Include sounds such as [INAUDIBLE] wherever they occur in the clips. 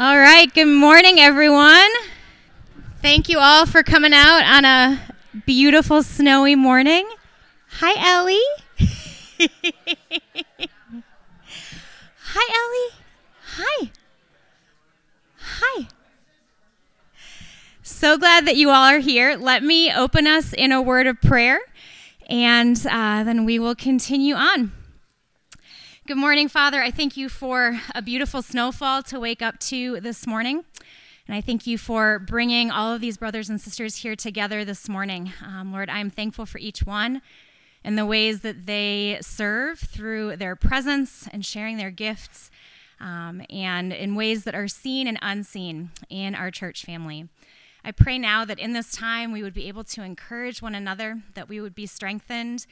All right, good morning, everyone. Thank you all for coming out on a beautiful snowy morning. Hi, Ellie. [LAUGHS] Hi, Ellie. Hi. Hi. So glad that you all are here. Let me open us in a word of prayer, and uh, then we will continue on. Good morning, Father. I thank you for a beautiful snowfall to wake up to this morning. And I thank you for bringing all of these brothers and sisters here together this morning. Um, Lord, I am thankful for each one and the ways that they serve through their presence and sharing their gifts, um, and in ways that are seen and unseen in our church family. I pray now that in this time we would be able to encourage one another, that we would be strengthened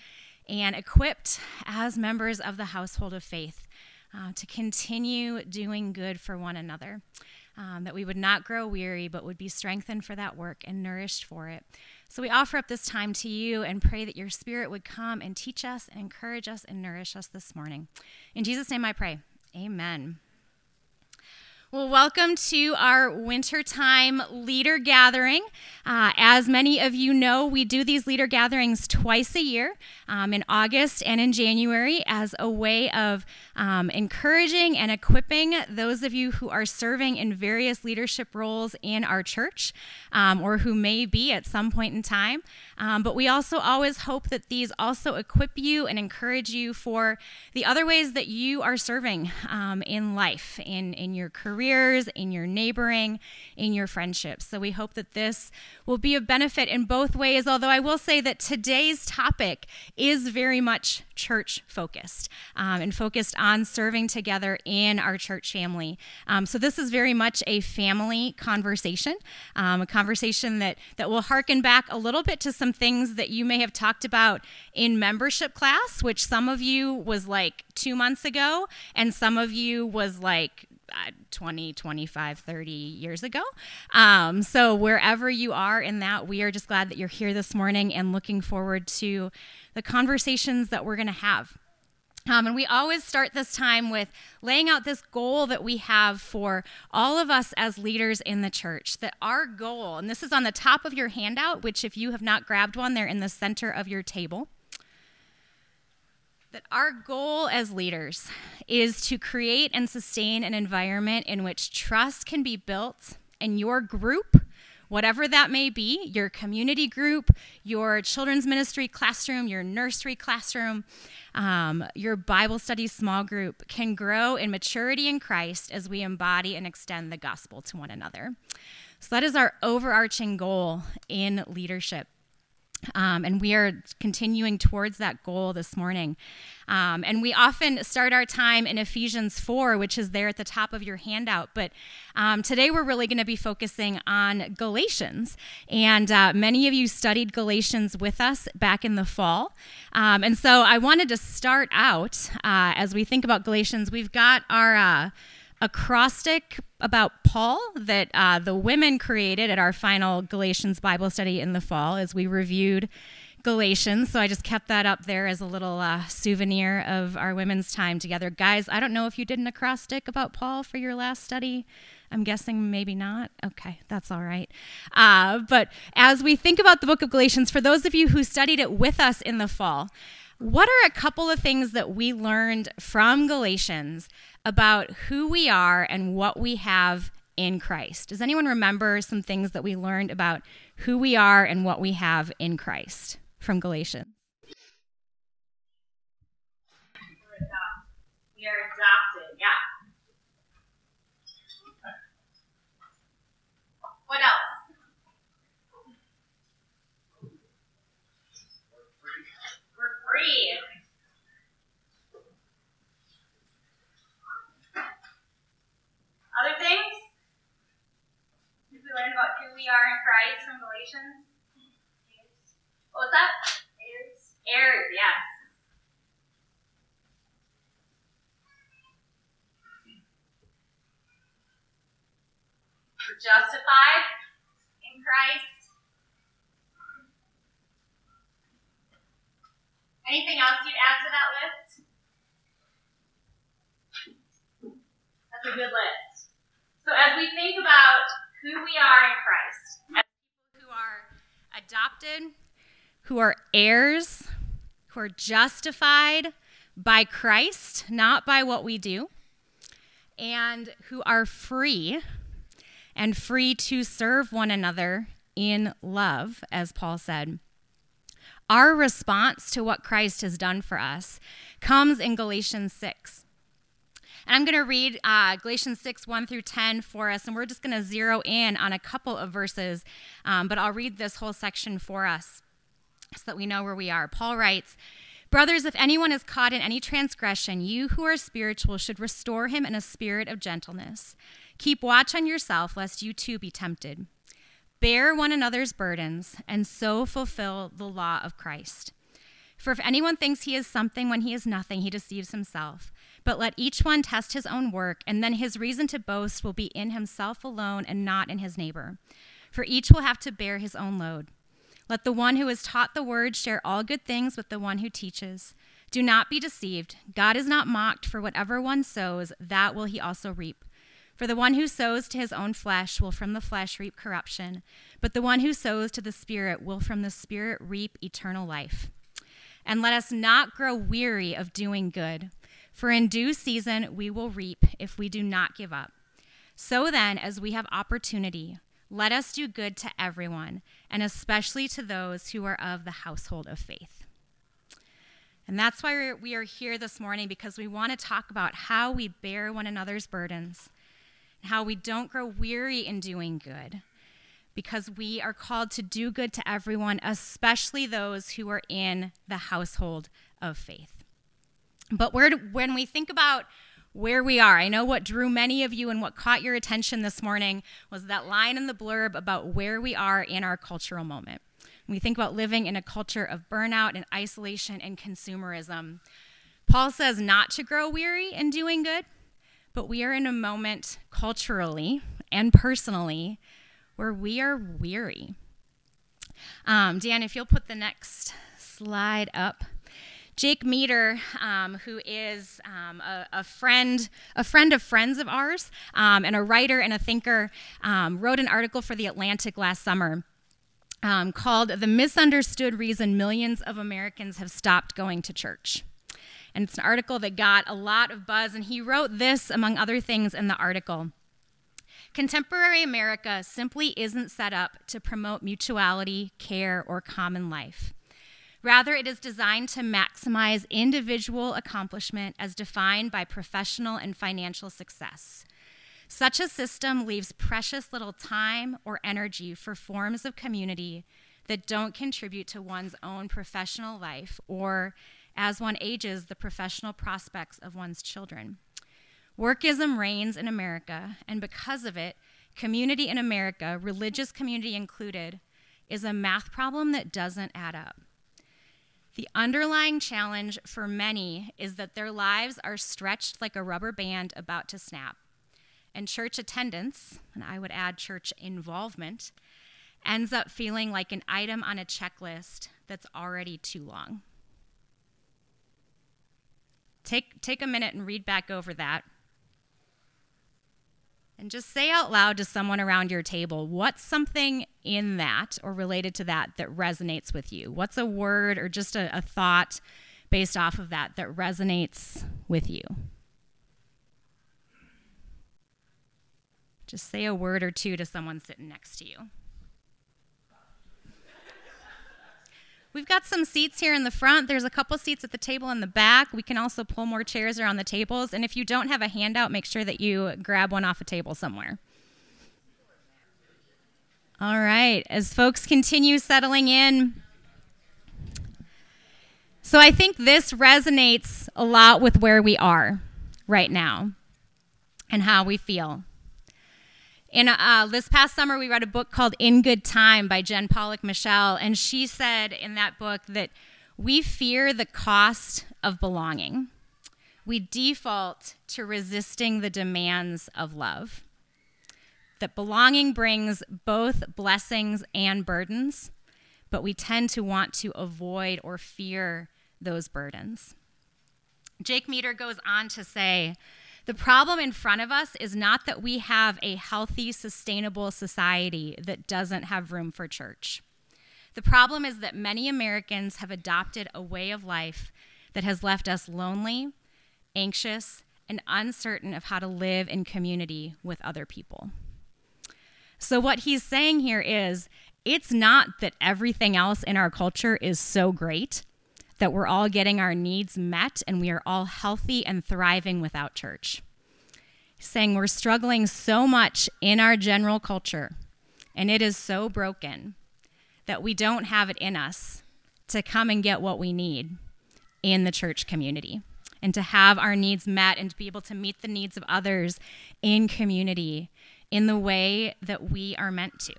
and equipped as members of the household of faith uh, to continue doing good for one another. Um, that we would not grow weary, but would be strengthened for that work and nourished for it. So we offer up this time to you and pray that your spirit would come and teach us and encourage us and nourish us this morning. In Jesus' name I pray. Amen. Well, welcome to our wintertime leader gathering. Uh, as many of you know, we do these leader gatherings twice a year um, in August and in January as a way of um, encouraging and equipping those of you who are serving in various leadership roles in our church um, or who may be at some point in time. Um, but we also always hope that these also equip you and encourage you for the other ways that you are serving um, in life, in, in your career careers, in your neighboring, in your friendships. So we hope that this will be of benefit in both ways, although I will say that today's topic is very much church focused um, and focused on serving together in our church family. Um, so this is very much a family conversation, um, a conversation that, that will harken back a little bit to some things that you may have talked about in membership class, which some of you was like two months ago, and some of you was like 20, 25, 30 years ago. Um, so, wherever you are in that, we are just glad that you're here this morning and looking forward to the conversations that we're going to have. Um, and we always start this time with laying out this goal that we have for all of us as leaders in the church. That our goal, and this is on the top of your handout, which, if you have not grabbed one, they're in the center of your table that our goal as leaders is to create and sustain an environment in which trust can be built and your group whatever that may be your community group, your children's ministry classroom, your nursery classroom, um, your Bible study small group can grow in maturity in Christ as we embody and extend the gospel to one another. So, that is our overarching goal in leadership. Um, and we are continuing towards that goal this morning. Um, and we often start our time in Ephesians 4, which is there at the top of your handout. But um, today we're really going to be focusing on Galatians. And uh, many of you studied Galatians with us back in the fall. Um, and so I wanted to start out uh, as we think about Galatians, we've got our. Uh, acrostic about Paul that uh, the women created at our final Galatians Bible study in the fall as we reviewed Galatians. So I just kept that up there as a little uh, souvenir of our women's time together. Guys, I don't know if you did an acrostic about Paul for your last study. I'm guessing maybe not. Okay, that's all right. Uh, but as we think about the book of Galatians, for those of you who studied it with us in the fall, what are a couple of things that we learned from Galatians about who we are and what we have in Christ? Does anyone remember some things that we learned about who we are and what we have in Christ from Galatians? We are adopted, yeah. What else? free. Other things? Did we learn about who we are in Christ from Galatians? What was that? Heirs. Heirs, yes. Justified in Christ. Anything else you'd add to that list? That's a good list. So, as we think about who we are in Christ, as people who are adopted, who are heirs, who are justified by Christ, not by what we do, and who are free and free to serve one another in love, as Paul said. Our response to what Christ has done for us comes in Galatians 6. And I'm going to read uh, Galatians 6, 1 through 10 for us, and we're just going to zero in on a couple of verses, um, but I'll read this whole section for us so that we know where we are. Paul writes, Brothers, if anyone is caught in any transgression, you who are spiritual should restore him in a spirit of gentleness. Keep watch on yourself, lest you too be tempted. Bear one another's burdens, and so fulfill the law of Christ. For if anyone thinks he is something when he is nothing, he deceives himself. But let each one test his own work, and then his reason to boast will be in himself alone and not in his neighbor. For each will have to bear his own load. Let the one who is taught the word share all good things with the one who teaches. Do not be deceived. God is not mocked, for whatever one sows, that will he also reap. For the one who sows to his own flesh will from the flesh reap corruption, but the one who sows to the Spirit will from the Spirit reap eternal life. And let us not grow weary of doing good, for in due season we will reap if we do not give up. So then, as we have opportunity, let us do good to everyone, and especially to those who are of the household of faith. And that's why we are here this morning because we want to talk about how we bear one another's burdens how we don't grow weary in doing good because we are called to do good to everyone, especially those who are in the household of faith. But when we think about where we are, I know what drew many of you and what caught your attention this morning was that line in the blurb about where we are in our cultural moment. When we think about living in a culture of burnout and isolation and consumerism, Paul says not to grow weary in doing good, but we are in a moment culturally and personally where we are weary. Um, Dan, if you'll put the next slide up. Jake Meador, um, who is um, a, a, friend, a friend of friends of ours, um, and a writer and a thinker, um, wrote an article for the Atlantic last summer um, called "The Misunderstood Reason Millions of Americans Have Stopped Going to Church." And it's an article that got a lot of buzz. And he wrote this, among other things, in the article Contemporary America simply isn't set up to promote mutuality, care, or common life. Rather, it is designed to maximize individual accomplishment as defined by professional and financial success. Such a system leaves precious little time or energy for forms of community that don't contribute to one's own professional life or as one ages, the professional prospects of one's children. Workism reigns in America, and because of it, community in America, religious community included, is a math problem that doesn't add up. The underlying challenge for many is that their lives are stretched like a rubber band about to snap. And church attendance, and I would add church involvement, ends up feeling like an item on a checklist that's already too long. Take, take a minute and read back over that. And just say out loud to someone around your table what's something in that or related to that that resonates with you? What's a word or just a, a thought based off of that that resonates with you? Just say a word or two to someone sitting next to you. We've got some seats here in the front. There's a couple seats at the table in the back. We can also pull more chairs around the tables. And if you don't have a handout, make sure that you grab one off a table somewhere. All right, as folks continue settling in, so I think this resonates a lot with where we are right now and how we feel. In uh, this past summer, we read a book called In Good Time by Jen Pollock Michel, and she said in that book that we fear the cost of belonging. We default to resisting the demands of love. That belonging brings both blessings and burdens, but we tend to want to avoid or fear those burdens. Jake Meador goes on to say, The problem in front of us is not that we have a healthy, sustainable society that doesn't have room for church. The problem is that many Americans have adopted a way of life that has left us lonely, anxious, and uncertain of how to live in community with other people. So, what he's saying here is it's not that everything else in our culture is so great that we're all getting our needs met and we are all healthy and thriving without church. saying we're struggling so much in our general culture and it is so broken that we don't have it in us to come and get what we need in the church community and to have our needs met and to be able to meet the needs of others in community in the way that we are meant to.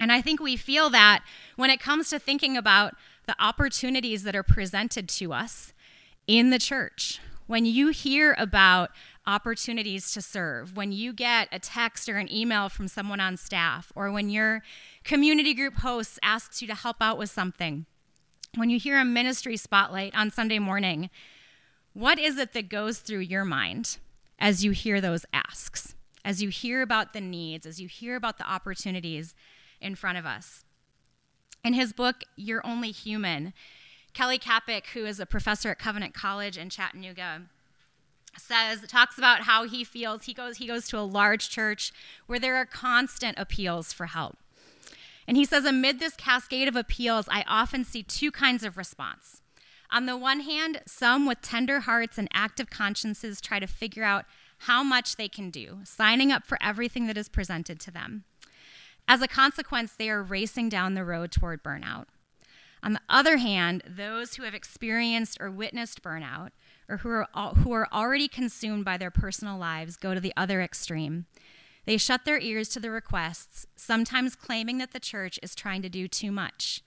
And I think we feel that when it comes to thinking about the opportunities that are presented to us in the church. When you hear about opportunities to serve, when you get a text or an email from someone on staff, or when your community group host asks you to help out with something, when you hear a ministry spotlight on Sunday morning, what is it that goes through your mind as you hear those asks, as you hear about the needs, as you hear about the opportunities in front of us? In his book, You're Only Human, Kelly Kapic, who is a professor at Covenant College in Chattanooga, says talks about how he feels he goes he goes to a large church where there are constant appeals for help. And he says amid this cascade of appeals, I often see two kinds of response. On the one hand, some with tender hearts and active consciences try to figure out how much they can do, signing up for everything that is presented to them. As a consequence, they are racing down the road toward burnout. On the other hand, those who have experienced or witnessed burnout, or who are, who are already consumed by their personal lives, go to the other extreme. They shut their ears to the requests, sometimes claiming that the church is trying to do too much.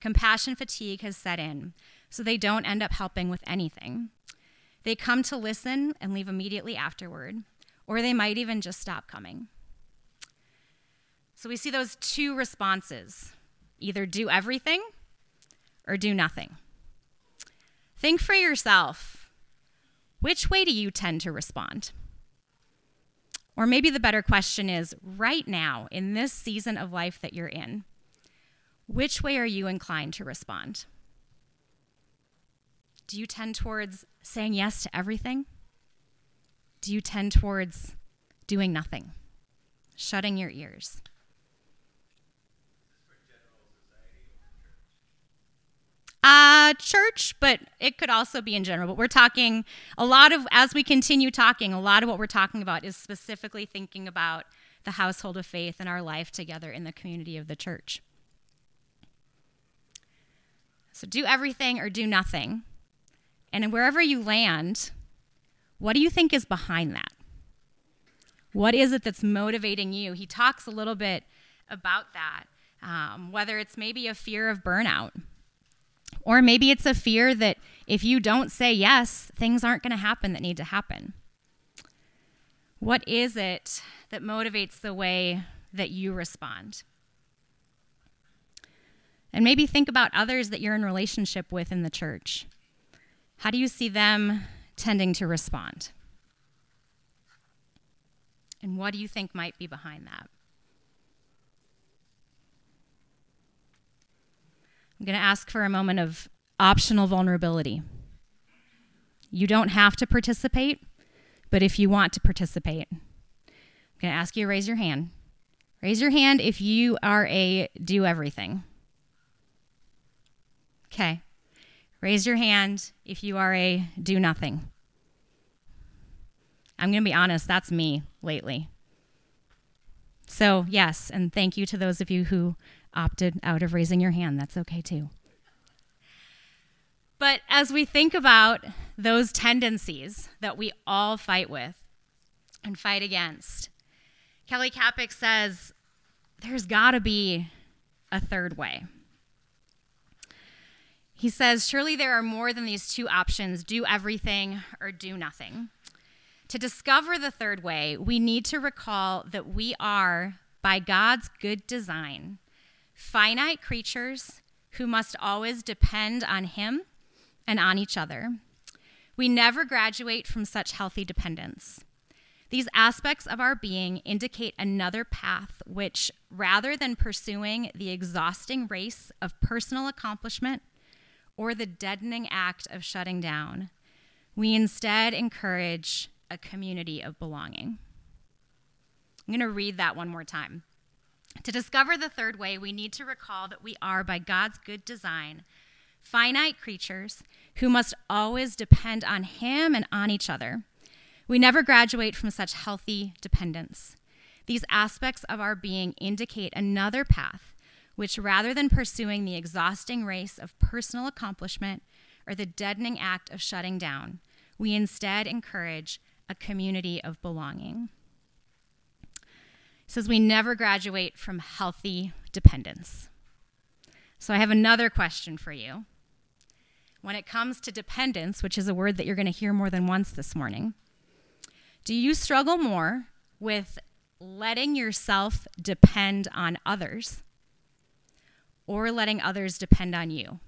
Compassion fatigue has set in, so they don't end up helping with anything. They come to listen and leave immediately afterward, or they might even just stop coming. So we see those two responses either do everything or do nothing. Think for yourself which way do you tend to respond? Or maybe the better question is right now, in this season of life that you're in, which way are you inclined to respond? Do you tend towards saying yes to everything? Do you tend towards doing nothing, shutting your ears? Uh, church, but it could also be in general. But we're talking a lot of, as we continue talking, a lot of what we're talking about is specifically thinking about the household of faith and our life together in the community of the church. So do everything or do nothing. And wherever you land, what do you think is behind that? What is it that's motivating you? He talks a little bit about that, um, whether it's maybe a fear of burnout or maybe it's a fear that if you don't say yes, things aren't going to happen that need to happen. What is it that motivates the way that you respond? And maybe think about others that you're in relationship with in the church. How do you see them tending to respond? And what do you think might be behind that? I'm going to ask for a moment of optional vulnerability. You don't have to participate, but if you want to participate, I'm going to ask you to raise your hand. Raise your hand if you are a do everything. Okay. Raise your hand if you are a do nothing. I'm going to be honest, that's me lately. So, yes, and thank you to those of you who opted out of raising your hand. That's okay too. But as we think about those tendencies that we all fight with and fight against, Kelly Kapic says there's got to be a third way. He says, Surely there are more than these two options do everything or do nothing. To discover the third way, we need to recall that we are, by God's good design, finite creatures who must always depend on Him and on each other. We never graduate from such healthy dependence. These aspects of our being indicate another path which, rather than pursuing the exhausting race of personal accomplishment or the deadening act of shutting down, we instead encourage a community of belonging. I'm going to read that one more time. To discover the third way, we need to recall that we are, by God's good design, finite creatures who must always depend on Him and on each other. We never graduate from such healthy dependence. These aspects of our being indicate another path, which rather than pursuing the exhausting race of personal accomplishment or the deadening act of shutting down, we instead encourage a community of belonging. Says we never graduate from healthy dependence. So I have another question for you. When it comes to dependence, which is a word that you're going to hear more than once this morning, do you struggle more with letting yourself depend on others or letting others depend on you?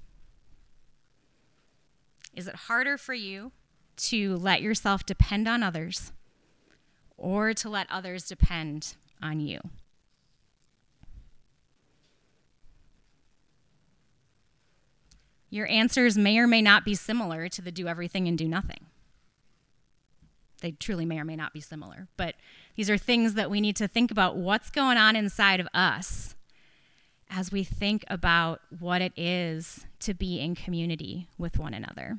Is it harder for you to let yourself depend on others or to let others depend on you? Your answers may or may not be similar to the do everything and do nothing. They truly may or may not be similar, but these are things that we need to think about what's going on inside of us as we think about what it is to be in community with one another.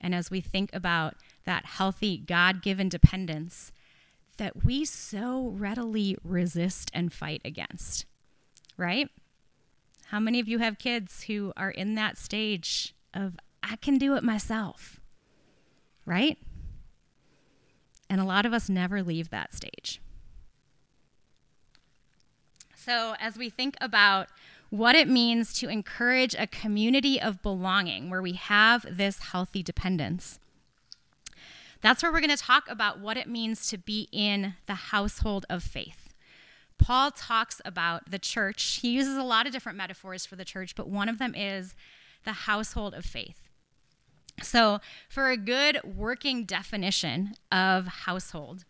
And as we think about that healthy God given dependence that we so readily resist and fight against, right? How many of you have kids who are in that stage of, I can do it myself, right? And a lot of us never leave that stage. So, as we think about what it means to encourage a community of belonging where we have this healthy dependence, that's where we're going to talk about what it means to be in the household of faith. Paul talks about the church. He uses a lot of different metaphors for the church, but one of them is the household of faith. So, for a good working definition of household,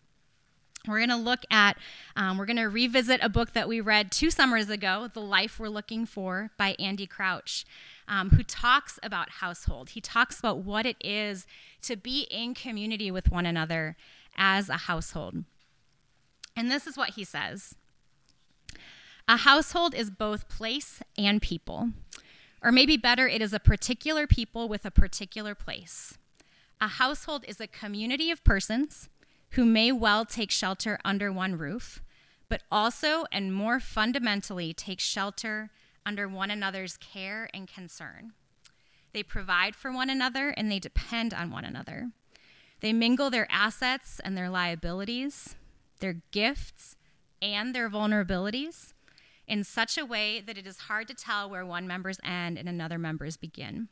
we're going to look at, um, we're going to revisit a book that we read two summers ago, The Life We're Looking For by Andy Crouch, um, who talks about household. He talks about what it is to be in community with one another as a household. And this is what he says A household is both place and people. Or maybe better, it is a particular people with a particular place. A household is a community of persons who may well take shelter under one roof, but also and more fundamentally take shelter under one another's care and concern. They provide for one another and they depend on one another. They mingle their assets and their liabilities, their gifts and their vulnerabilities in such a way that it is hard to tell where one member's end and another member's begin.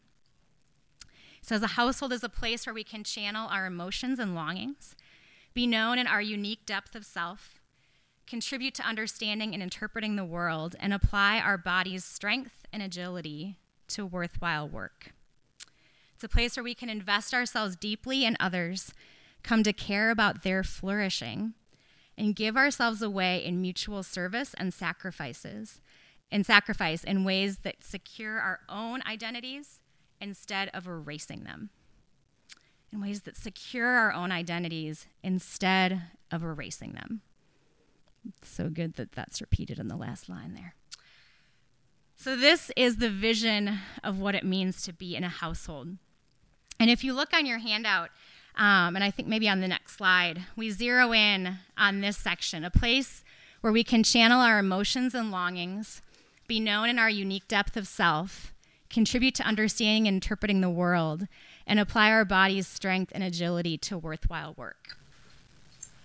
So, as a household is a place where we can channel our emotions and longings, be known in our unique depth of self, contribute to understanding and interpreting the world, and apply our body's strength and agility to worthwhile work. It's a place where we can invest ourselves deeply in others, come to care about their flourishing, and give ourselves away in mutual service and sacrifices, and sacrifice in ways that secure our own identities instead of erasing them in ways that secure our own identities instead of erasing them. It's so good that that's repeated in the last line there. So, this is the vision of what it means to be in a household. And if you look on your handout, um, and I think maybe on the next slide, we zero in on this section a place where we can channel our emotions and longings, be known in our unique depth of self, contribute to understanding and interpreting the world, and apply our body's strength and agility to worthwhile work.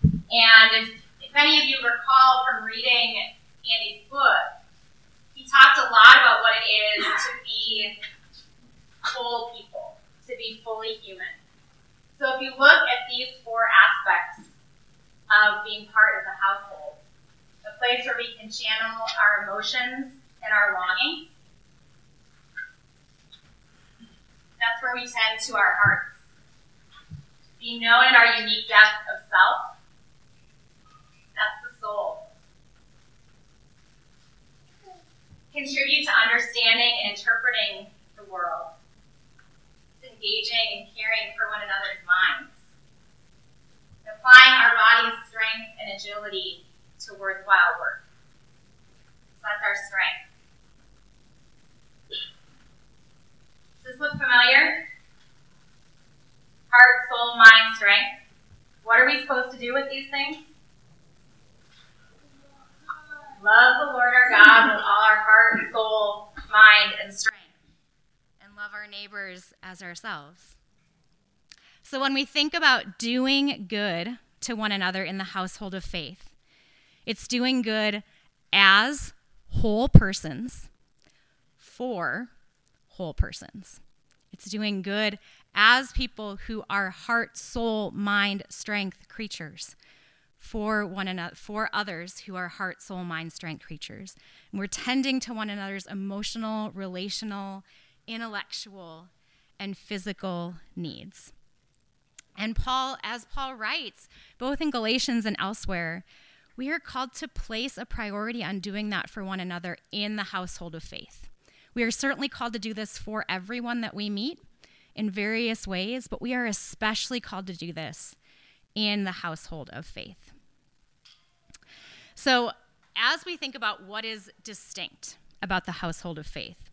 And if, if any of you recall from reading Andy's book, he talked a lot about what it is to be whole people, to be fully human. So if you look at these four aspects of being part of the household, a place where we can channel our emotions and our longings, that's where we tend to our hearts. Being known in our unique depth of self. That's the soul. Contribute to understanding and interpreting the world. It's engaging and caring for one another's minds. Applying our body's strength and agility to worthwhile work. So that's our strength. This look familiar? Heart, soul, mind, strength. What are we supposed to do with these things? Love the Lord our God with all our heart, soul, mind, and strength. And love our neighbors as ourselves. So when we think about doing good to one another in the household of faith, it's doing good as whole persons for whole persons. It's doing good as people who are heart, soul, mind, strength creatures for one another, for others who are heart, soul, mind, strength creatures. And we're tending to one another's emotional, relational, intellectual, and physical needs. And Paul, as Paul writes, both in Galatians and elsewhere, we are called to place a priority on doing that for one another in the household of faith. We are certainly called to do this for everyone that we meet in various ways, but we are especially called to do this in the household of faith. So, as we think about what is distinct about the household of faith,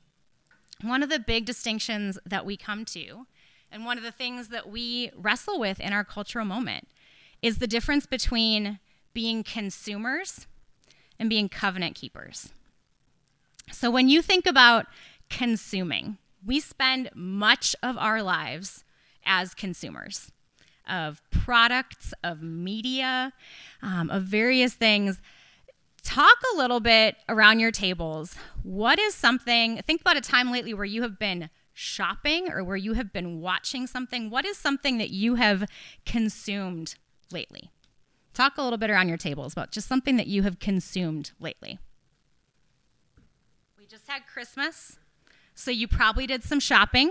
one of the big distinctions that we come to, and one of the things that we wrestle with in our cultural moment, is the difference between being consumers and being covenant keepers. So, when you think about consuming, we spend much of our lives as consumers of products, of media, um, of various things. Talk a little bit around your tables. What is something, think about a time lately where you have been shopping or where you have been watching something. What is something that you have consumed lately? Talk a little bit around your tables about just something that you have consumed lately. Just had Christmas, so you probably did some shopping.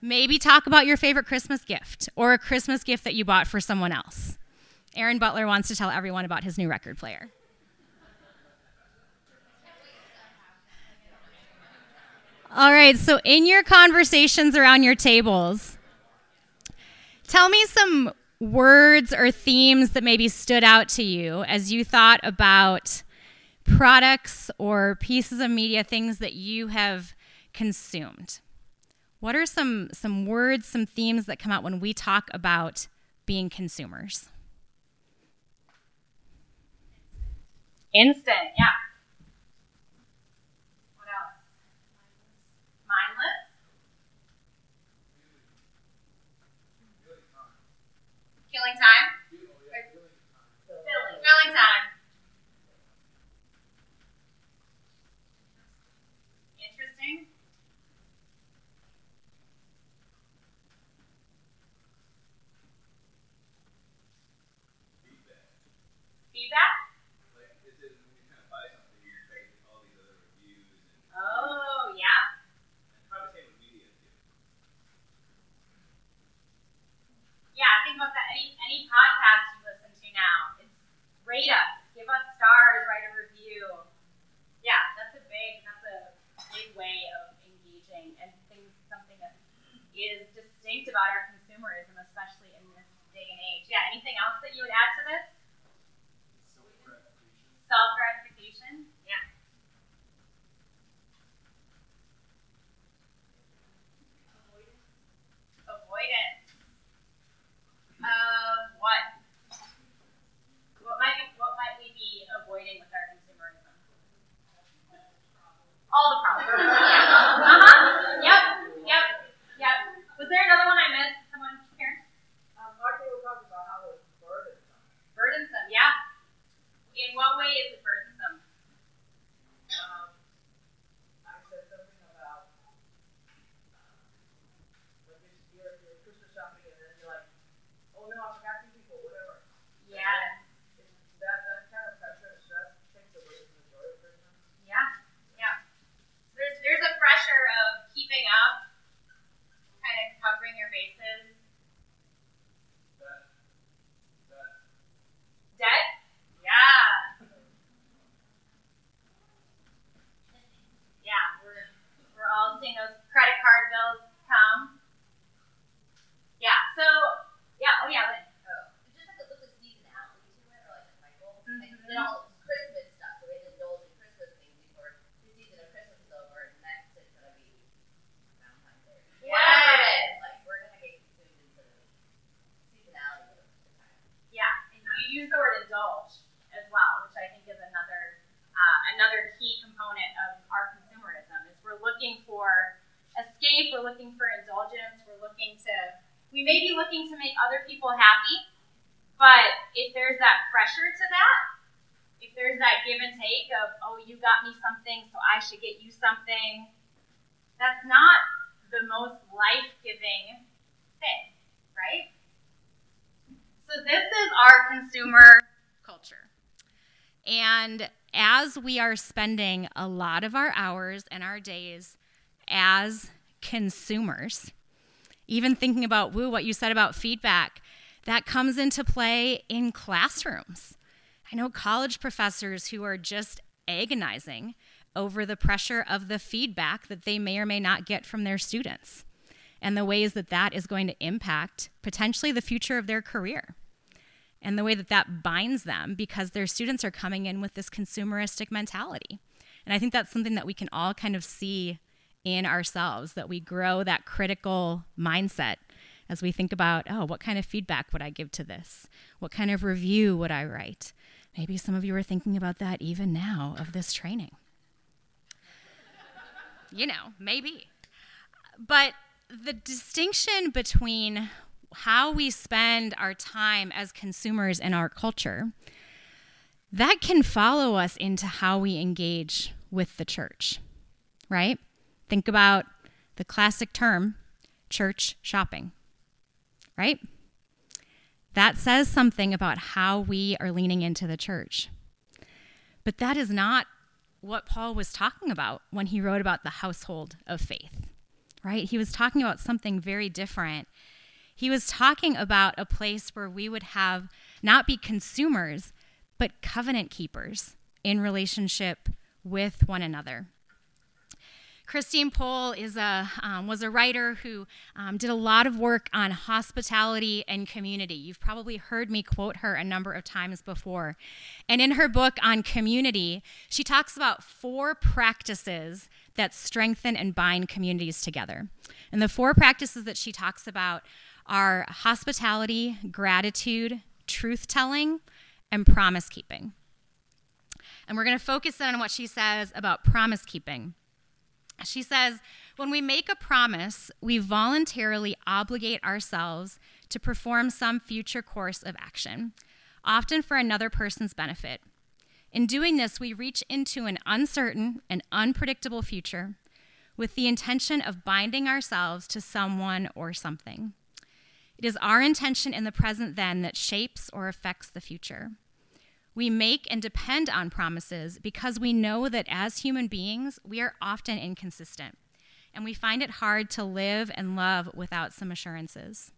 Maybe talk about your favorite Christmas gift or a Christmas gift that you bought for someone else. Aaron Butler wants to tell everyone about his new record player. All right, so in your conversations around your tables, tell me some words or themes that maybe stood out to you as you thought about products or pieces of media, things that you have consumed. What are some, some words, some themes that come out when we talk about being consumers? Instant, yeah. What else? Mindless. Killing time. Filling time. Interesting. Feedback. Oh, yeah. Yeah, think about that. Any podcast you listen to now, it's rate us, give us stars, write a review. Yeah, that's a big that's a big way of engaging and things something that is distinct about our consumerism, especially in this day and age. Yeah, anything else that you would add to this? Self gratification. Got me something, so I should get you something, that's not the most life giving thing, right? So, this is our consumer culture. And as we are spending a lot of our hours and our days as consumers, even thinking about, woo, what you said about feedback, that comes into play in classrooms. I know college professors who are just agonizing over the pressure of the feedback that they may or may not get from their students and the ways that that is going to impact potentially the future of their career and the way that that binds them because their students are coming in with this consumeristic mentality. And I think that's something that we can all kind of see in ourselves that we grow that critical mindset as we think about, oh, what kind of feedback would I give to this? What kind of review would I write? Maybe some of you are thinking about that even now of this training. you know, maybe. But the distinction between how we spend our time as consumers in our culture, that can follow us into how we engage with the church, right? Think about the classic term, church shopping right? That says something about how we are leaning into the church. But that is not what Paul was talking about when he wrote about the household of faith, right? He was talking about something very different. He was talking about a place where we would have not be consumers, but covenant keepers in relationship with one another. Christine Pohl is a, um, was a writer who um, did a lot of work on hospitality and community. You've probably heard me quote her a number of times before. And in her book on community, she talks about four practices that strengthen and bind communities together. And the four practices that she talks about are hospitality, gratitude, truth telling, and promise keeping. And we're going to focus in on what she says about promise keeping. She says, when we make a promise, we voluntarily obligate ourselves to perform some future course of action, often for another person's benefit. In doing this, we reach into an uncertain and unpredictable future with the intention of binding ourselves to someone or something. It is our intention in the present then that shapes or affects the future. We make and depend on promises because we know that as human beings, we are often inconsistent, and we find it hard to live and love without some assurances.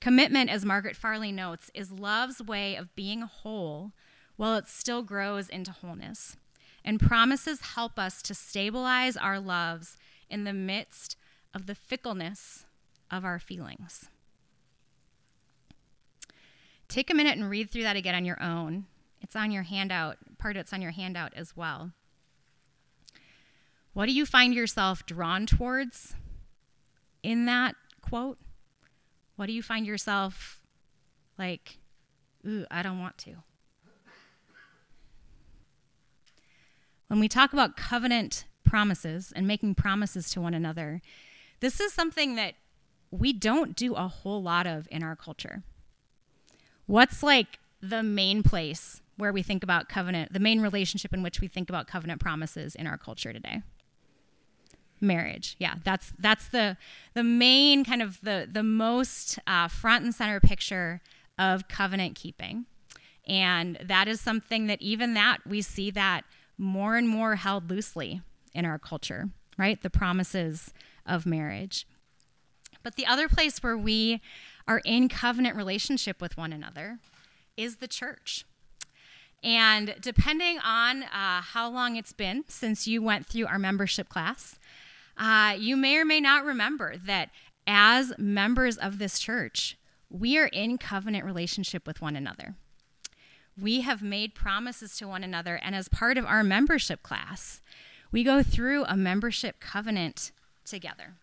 Commitment, as Margaret Farley notes, is love's way of being whole while it still grows into wholeness. And promises help us to stabilize our loves in the midst of the fickleness of our feelings. Take a minute and read through that again on your own it's on your handout. Part of it's on your handout as well. What do you find yourself drawn towards in that quote? What do you find yourself like, ooh, I don't want to? When we talk about covenant promises and making promises to one another, this is something that we don't do a whole lot of in our culture. What's like the main place where we think about covenant, the main relationship in which we think about covenant promises in our culture today. Marriage, yeah, that's that's the the main kind of the the most uh, front and center picture of covenant keeping, and that is something that even that we see that more and more held loosely in our culture, right? The promises of marriage. But the other place where we are in covenant relationship with one another is the church. And depending on uh, how long it's been since you went through our membership class, uh, you may or may not remember that as members of this church, we are in covenant relationship with one another. We have made promises to one another, and as part of our membership class, we go through a membership covenant together.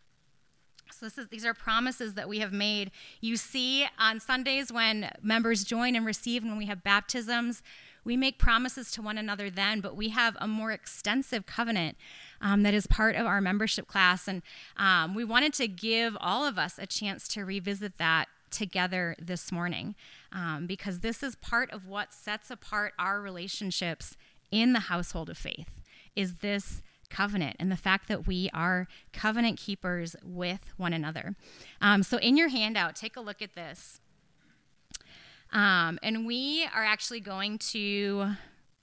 So is, these are promises that we have made. You see on Sundays when members join and receive, when we have baptisms, We make promises to one another then, but we have a more extensive covenant um, that is part of our membership class. And um, we wanted to give all of us a chance to revisit that together this morning um, because this is part of what sets apart our relationships in the household of faith is this covenant and the fact that we are covenant keepers with one another. Um, so, in your handout, take a look at this. Um, and we are actually going to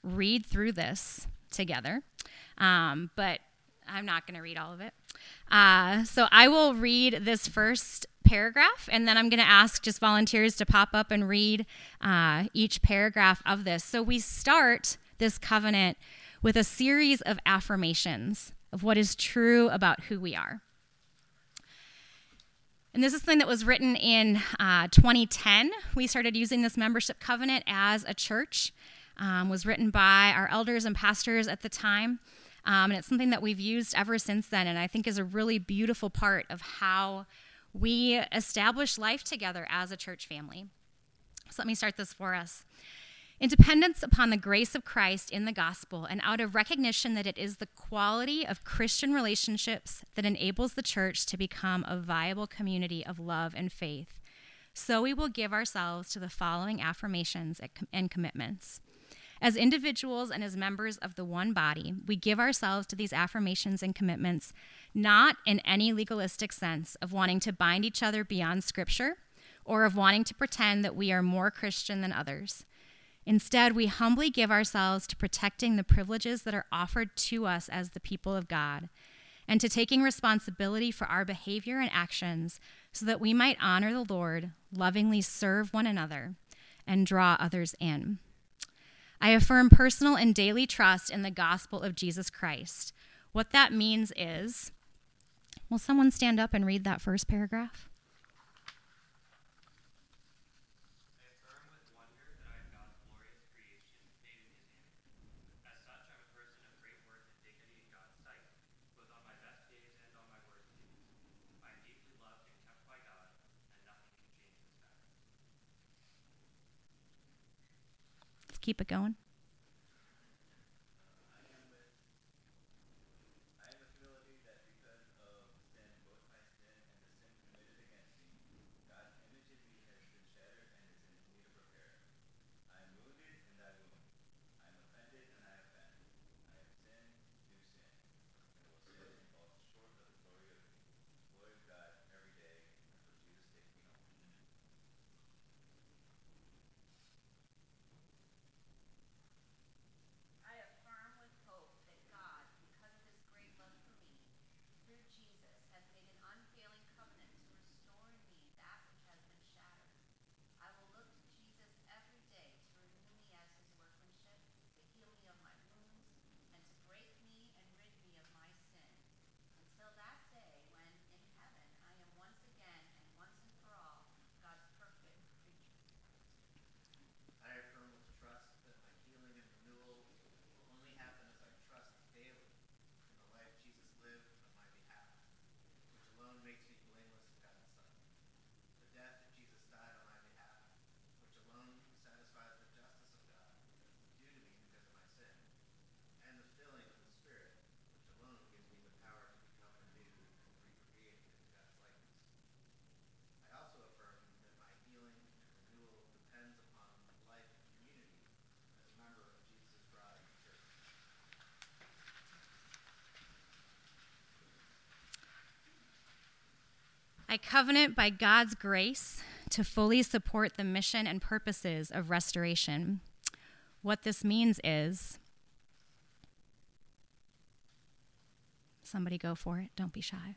read through this together, um, but I'm not going to read all of it. Uh, so, I will read this first paragraph, and then I'm going to ask just volunteers to pop up and read uh, each paragraph of this. So, we start this covenant with a series of affirmations of what is true about who we are. And this is something that was written in uh, 2010. We started using this membership covenant as a church. Um, was written by our elders and pastors at the time. Um, and it's something that we've used ever since then, and I think is a really beautiful part of how we establish life together as a church family. So let me start this for us. In dependence upon the grace of Christ in the gospel, and out of recognition that it is the quality of Christian relationships that enables the church to become a viable community of love and faith, so we will give ourselves to the following affirmations and commitments. As individuals and as members of the one body, we give ourselves to these affirmations and commitments not in any legalistic sense of wanting to bind each other beyond Scripture or of wanting to pretend that we are more Christian than others. Instead, we humbly give ourselves to protecting the privileges that are offered to us as the people of God and to taking responsibility for our behavior and actions so that we might honor the Lord, lovingly serve one another, and draw others in. I affirm personal and daily trust in the gospel of Jesus Christ. What that means is will someone stand up and read that first paragraph? Keep it going. I covenant by God's grace to fully support the mission and purposes of restoration. What this means is somebody go for it, don't be shy.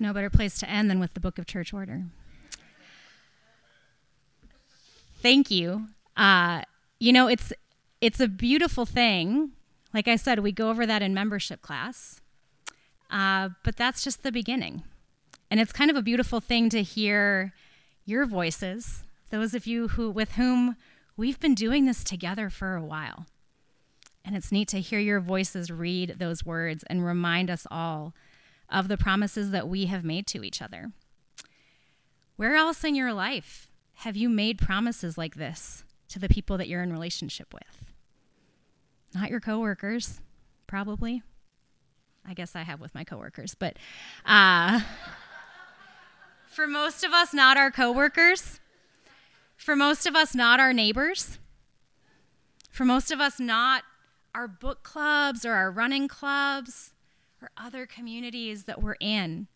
No better place to end than with the book of church order. Thank you. Uh, you know, it's it's a beautiful thing. Like I said, we go over that in membership class, uh, but that's just the beginning. And it's kind of a beautiful thing to hear your voices, those of you who with whom we've been doing this together for a while. And it's neat to hear your voices read those words and remind us all of the promises that we have made to each other. Where else in your life have you made promises like this to the people that you're in relationship with? Not your coworkers, probably. I guess I have with my coworkers, but uh, [LAUGHS] for most of us, not our coworkers. For most of us, not our neighbors. For most of us, not our book clubs or our running clubs or other communities that we're in.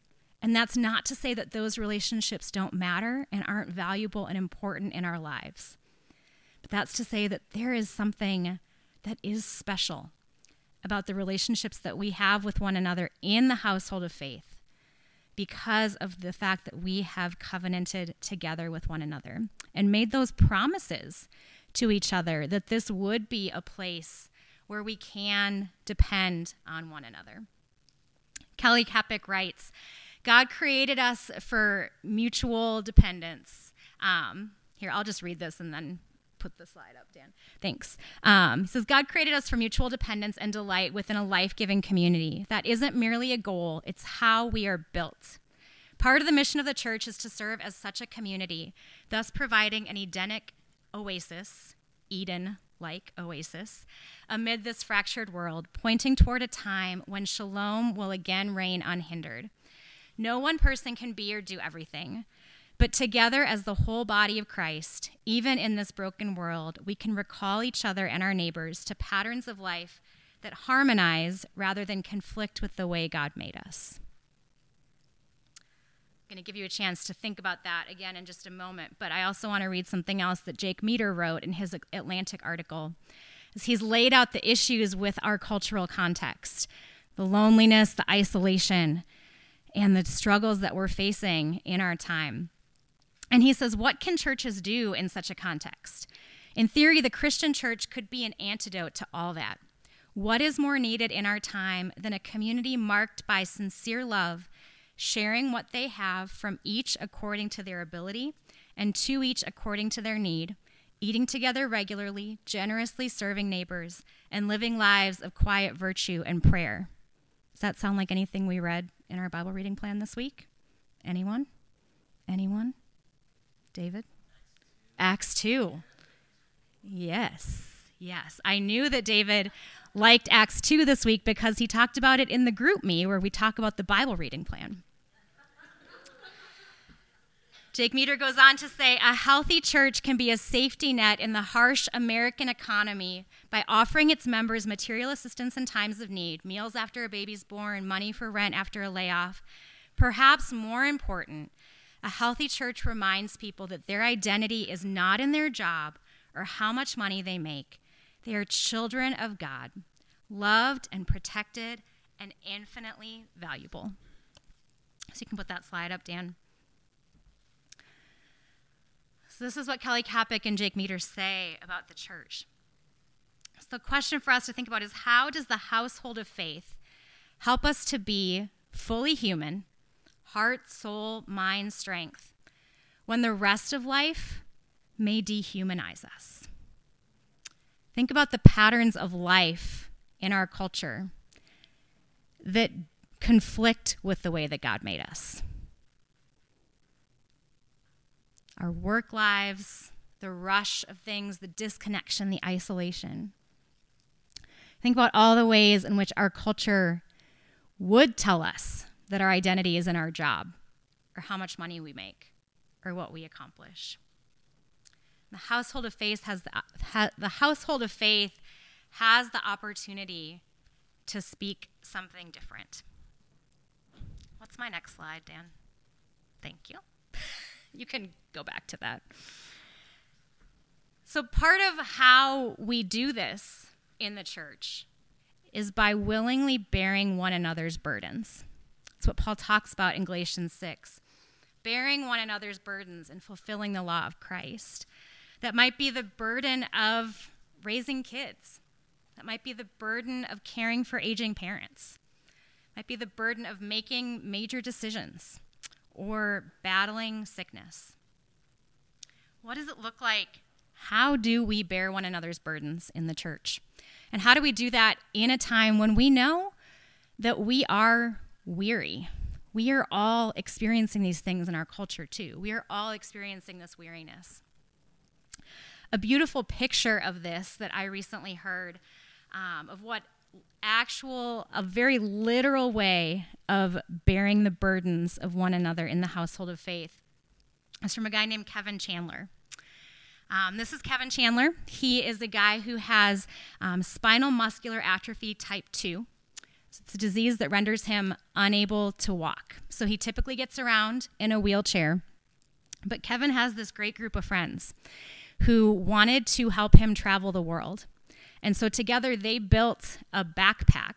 And that's not to say that those relationships don't matter and aren't valuable and important in our lives. But that's to say that there is something that is special about the relationships that we have with one another in the household of faith because of the fact that we have covenanted together with one another and made those promises to each other that this would be a place where we can depend on one another. Kelly Kapic writes God created us for mutual dependence. Um, here, I'll just read this and then put the slide up, Dan. Thanks. Um, he says, God created us for mutual dependence and delight within a life giving community. That isn't merely a goal, it's how we are built. Part of the mission of the church is to serve as such a community, thus providing an Edenic oasis, Eden like oasis, amid this fractured world, pointing toward a time when shalom will again reign unhindered. No one person can be or do everything. But together, as the whole body of Christ, even in this broken world, we can recall each other and our neighbors to patterns of life that harmonize rather than conflict with the way God made us. Going to give you a chance to think about that again in just a moment, but I also want to read something else that Jake Meador wrote in his Atlantic article. He's laid out the issues with our cultural context the loneliness, the isolation, and the struggles that we're facing in our time. And he says, What can churches do in such a context? In theory, the Christian church could be an antidote to all that. What is more needed in our time than a community marked by sincere love, sharing what they have from each according to their ability and to each according to their need, eating together regularly, generously serving neighbors, and living lives of quiet virtue and prayer? Does that sound like anything we read in our Bible reading plan this week? Anyone? Anyone? David? Acts 2. Yes, yes. I knew that David liked Acts 2 this week because he talked about it in the GroupMe where we talk about the Bible reading plan. Jake Meador goes on to say a healthy church can be a safety net in the harsh American economy by offering its members material assistance in times of need, meals after a baby's born, money for rent after a layoff. Perhaps more important, a healthy church reminds people that their identity is not in their job or how much money they make. They are children of God, loved and protected and infinitely valuable. So you can put that slide up, Dan. So this is what Kelly Kapic and Jake Meador say about the church. So the question for us to think about is how does the household of faith help us to be fully human heart, soul, mind, strength, when the rest of life may dehumanize us. Think about the patterns of life in our culture that conflict with the way that God made us. Our work lives, the rush of things, the disconnection, the isolation. Think about all the ways in which our culture would tell us that our identity is in our job or how much money we make or what we accomplish. The household of faith has the, the household of faith has the opportunity to speak something different. What's my next slide, Dan? Thank you. [LAUGHS] you can go back to that. So, part of how we do this in the church is by willingly bearing one another's burdens. It's what Paul talks about in Galatians 6 bearing one another's burdens and fulfilling the law of Christ. That might be the burden of raising kids. That might be the burden of caring for aging parents. Might be the burden of making major decisions or battling sickness. What does it look like? How do we bear one another's burdens in the church? And how do we do that in a time when we know that we are weary? We are all experiencing these things in our culture too. We are all experiencing this weariness. A beautiful picture of this that I recently heard um, of what actual, a very literal way of bearing the burdens of one another in the household of faith is from a guy named Kevin Chandler. Um, this is Kevin Chandler. He is a guy who has um, spinal muscular atrophy type 2. It's a disease that renders him unable to walk. So he typically gets around in a wheelchair. But Kevin has this great group of friends who wanted to help him travel the world. And so together they built a backpack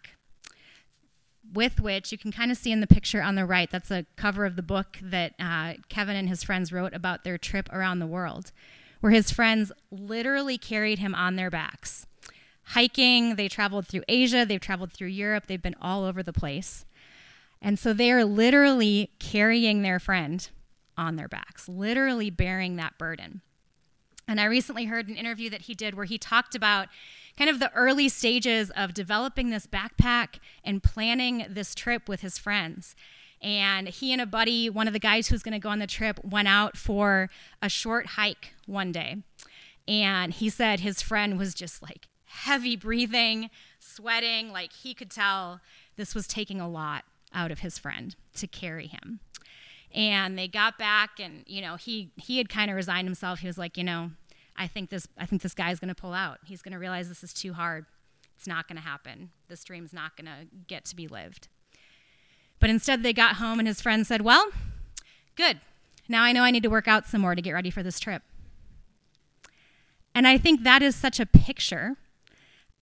with which you can kind of see in the picture on the right. That's a cover of the book that uh, Kevin and his friends wrote about their trip around the world, where his friends literally carried him on their backs hiking. They traveled through Asia, they've traveled through Europe, they've been all over the place. And so they are literally carrying their friend on their backs, literally bearing that burden. And I recently heard an interview that he did where he talked about kind of the early stages of developing this backpack and planning this trip with his friends. And he and a buddy, one of the guys who's going to go on the trip, went out for a short hike one day. And he said his friend was just like heavy breathing, sweating, like he could tell this was taking a lot out of his friend to carry him. And they got back and you know, he he had kind of resigned himself. He was like, you know, I think this I think this guy's going to pull out. He's going to realize this is too hard. It's not going to happen. This dream's not going to get to be lived. But instead they got home and his friend said, "Well, good. Now I know I need to work out some more to get ready for this trip." And I think that is such a picture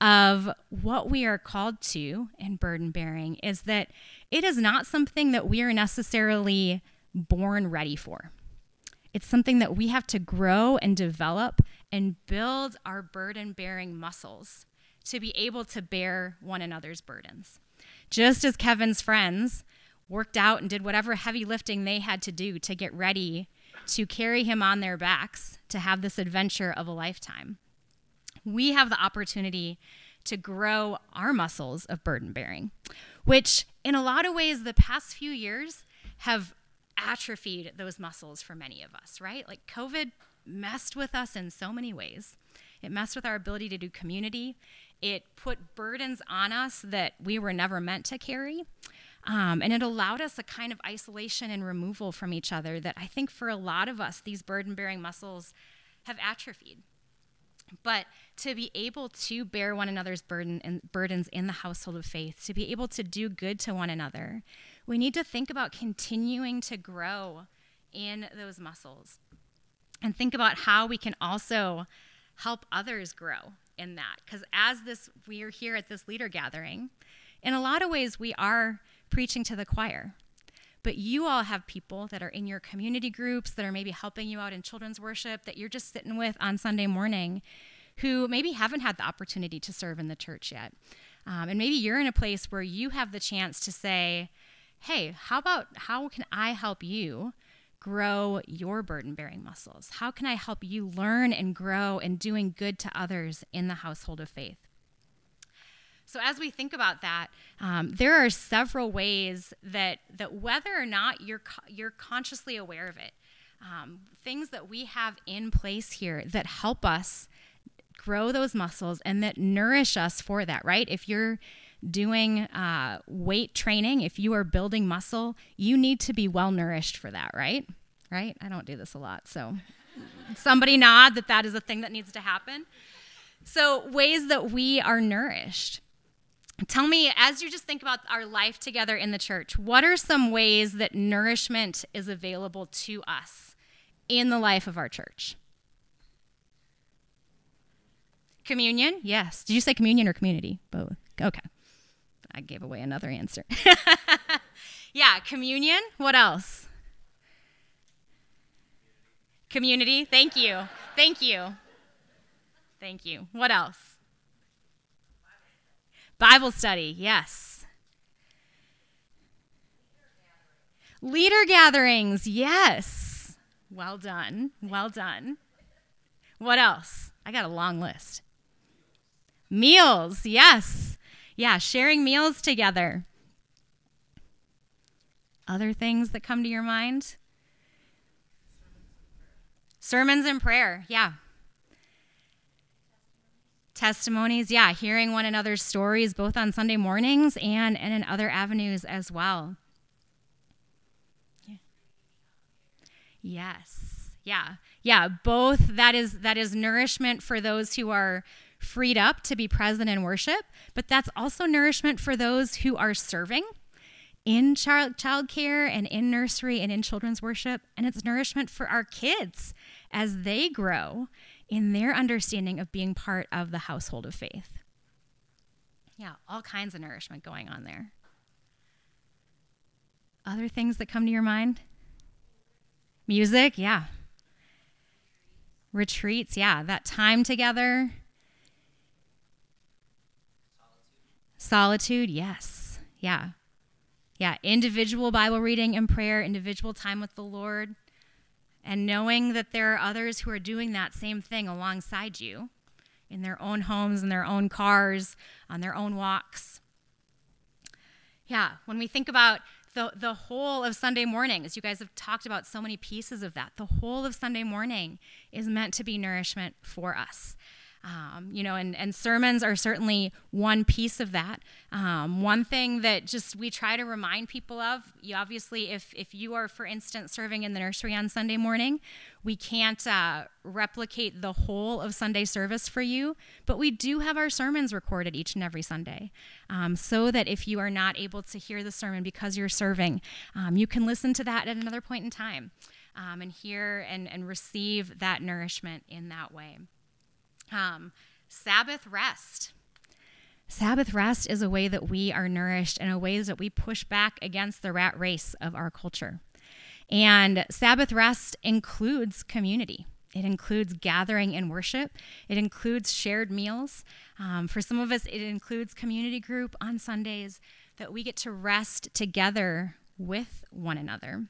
of what we are called to in burden bearing is that it is not something that we are necessarily born ready for. It's something that we have to grow and develop and build our burden bearing muscles to be able to bear one another's burdens. Just as Kevin's friends worked out and did whatever heavy lifting they had to do to get ready to carry him on their backs to have this adventure of a lifetime we have the opportunity to grow our muscles of burden bearing, which in a lot of ways, the past few years have atrophied those muscles for many of us, right? Like COVID messed with us in so many ways. It messed with our ability to do community. It put burdens on us that we were never meant to carry. Um, and it allowed us a kind of isolation and removal from each other that I think for a lot of us, these burden bearing muscles have atrophied. But to be able to bear one another's burden and burdens in the household of faith, to be able to do good to one another, we need to think about continuing to grow in those muscles and think about how we can also help others grow in that. Because as this, we are here at this leader gathering, in a lot of ways, we are preaching to the choir. But you all have people that are in your community groups that are maybe helping you out in children's worship that you're just sitting with on Sunday morning who maybe haven't had the opportunity to serve in the church yet. Um, and maybe you're in a place where you have the chance to say, hey, how about how can I help you grow your burden bearing muscles? How can I help you learn and grow and doing good to others in the household of faith? So as we think about that, um, there are several ways that that whether or not you're you're consciously aware of it, um, things that we have in place here that help us grow those muscles and that nourish us for that. Right? If you're doing uh, weight training, if you are building muscle, you need to be well nourished for that. Right? Right? I don't do this a lot, so somebody nod that that is a thing that needs to happen. So ways that we are nourished. Tell me, as you just think about our life together in the church, what are some ways that nourishment is available to us in the life of our church? Communion, yes. Did you say communion or community? Both. Okay. I gave away another answer. [LAUGHS] Yeah, communion. What else? Community. Thank you. Thank you. Thank you. What else? Bible study. Yes. Leader gatherings. Yes. Well done. Well done. What else? I got a long list. Meals. Yes. Yeah, sharing meals together. Other things that come to your mind? Sermons and prayer. Yeah. Testimonies, yeah, hearing one another's stories both on Sunday mornings and, and in other avenues as well. Yeah. Yes. Yeah. Yeah, both that is that is nourishment for those who are freed up to be present in worship, but that's also nourishment for those who are serving in child childcare and in nursery and in children's worship, and it's nourishment for our kids as they grow in their understanding of being part of the household of faith. Yeah, all kinds of nourishment going on there. Other things that come to your mind? Music, yeah. Retreats, yeah, that time together Solitude, yes. Yeah. Yeah. Individual Bible reading and prayer, individual time with the Lord, and knowing that there are others who are doing that same thing alongside you in their own homes, in their own cars, on their own walks. Yeah. When we think about the, the whole of Sunday morning, as you guys have talked about so many pieces of that, the whole of Sunday morning is meant to be nourishment for us. Um, you know, and, and sermons are certainly one piece of that. Um, one thing that just we try to remind people of, obviously, if, if you are, for instance, serving in the nursery on Sunday morning, we can't uh, replicate the whole of Sunday service for you, but we do have our sermons recorded each and every Sunday um, so that if you are not able to hear the sermon because you're serving, um, you can listen to that at another point in time. Um, and hear and, and receive that nourishment in that way. Um, Sabbath rest. Sabbath rest is a way that we are nourished and a way that we push back against the rat race of our culture. And Sabbath rest includes community. It includes gathering in worship. It includes shared meals. Um, for some of us, it includes community group on Sundays that we get to rest together with one another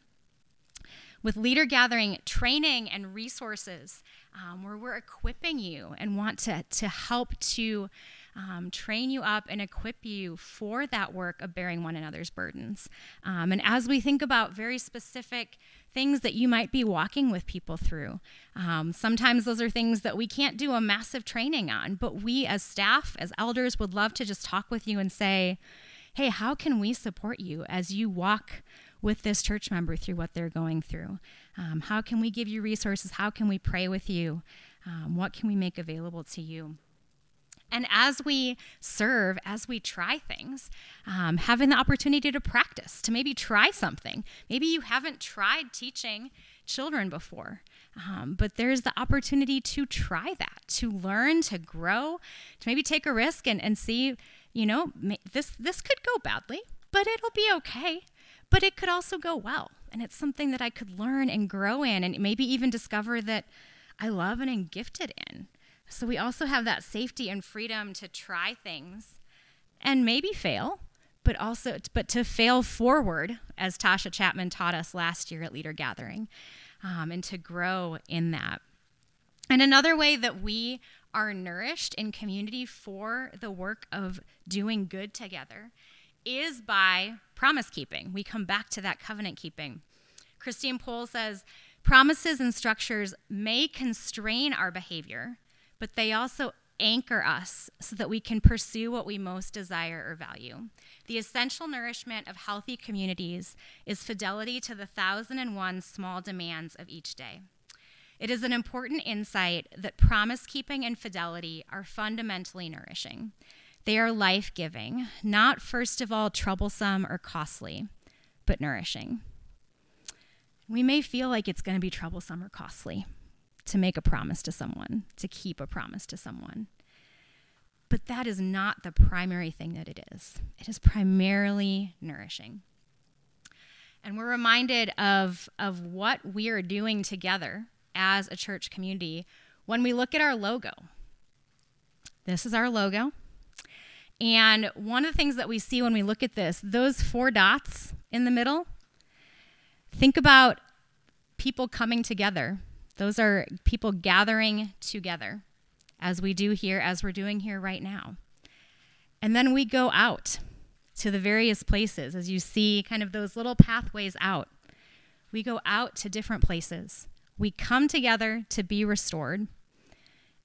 with leader gathering training and resources um, where we're equipping you and want to, to help to um, train you up and equip you for that work of bearing one another's burdens. Um, and as we think about very specific things that you might be walking with people through, um, sometimes those are things that we can't do a massive training on, but we as staff, as elders, would love to just talk with you and say, hey, how can we support you as you walk with this church member through what they're going through? Um, how can we give you resources? How can we pray with you? Um, what can we make available to you? And as we serve, as we try things, um, having the opportunity to practice, to maybe try something. Maybe you haven't tried teaching children before, um, but there's the opportunity to try that, to learn, to grow, to maybe take a risk and, and see, you know, this, this could go badly, but it'll be okay but it could also go well. And it's something that I could learn and grow in and maybe even discover that I love and am gifted in. So we also have that safety and freedom to try things and maybe fail, but also but to fail forward, as Tasha Chapman taught us last year at Leader Gathering, um, and to grow in that. And another way that we are nourished in community for the work of doing good together is by promise keeping. We come back to that covenant keeping. Christine Pohl says promises and structures may constrain our behavior, but they also anchor us so that we can pursue what we most desire or value. The essential nourishment of healthy communities is fidelity to the thousand and one small demands of each day. It is an important insight that promise keeping and fidelity are fundamentally nourishing. They are life giving, not first of all troublesome or costly, but nourishing. We may feel like it's going to be troublesome or costly to make a promise to someone, to keep a promise to someone. But that is not the primary thing that it is. It is primarily nourishing. And we're reminded of, of what we are doing together as a church community when we look at our logo. This is our logo. And one of the things that we see when we look at this, those four dots in the middle, think about people coming together. Those are people gathering together, as we do here, as we're doing here right now. And then we go out to the various places, as you see kind of those little pathways out. We go out to different places. We come together to be restored,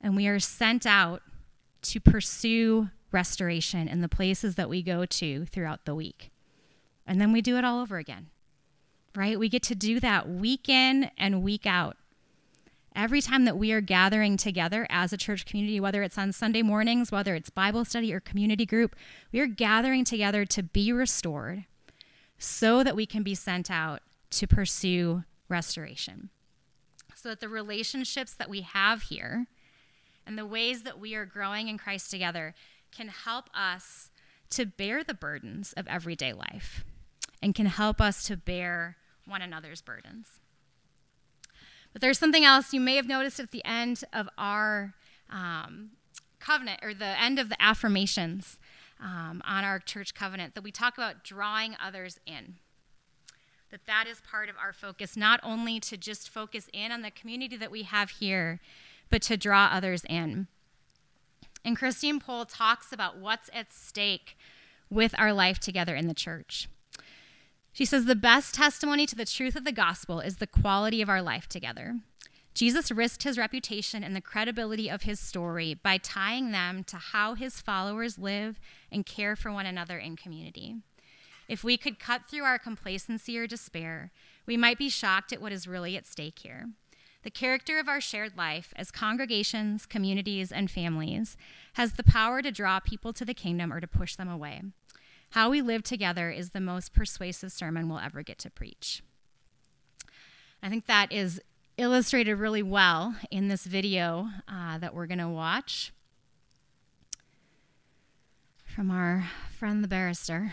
and we are sent out to pursue restoration in the places that we go to throughout the week. And then we do it all over again, right? We get to do that week in and week out. Every time that we are gathering together as a church community, whether it's on Sunday mornings, whether it's Bible study or community group, we are gathering together to be restored so that we can be sent out to pursue restoration. So that the relationships that we have here and the ways that we are growing in Christ together can help us to bear the burdens of everyday life and can help us to bear one another's burdens. But there's something else you may have noticed at the end of our um, covenant, or the end of the affirmations um, on our church covenant, that we talk about drawing others in. That that is part of our focus, not only to just focus in on the community that we have here, but to draw others in. And Christine Pohl talks about what's at stake with our life together in the church. She says the best testimony to the truth of the gospel is the quality of our life together. Jesus risked his reputation and the credibility of his story by tying them to how his followers live and care for one another in community. If we could cut through our complacency or despair, we might be shocked at what is really at stake here. The character of our shared life as congregations, communities, and families has the power to draw people to the kingdom or to push them away. How we live together is the most persuasive sermon we'll ever get to preach. I think that is illustrated really well in this video uh, that we're going to watch from our friend the barrister.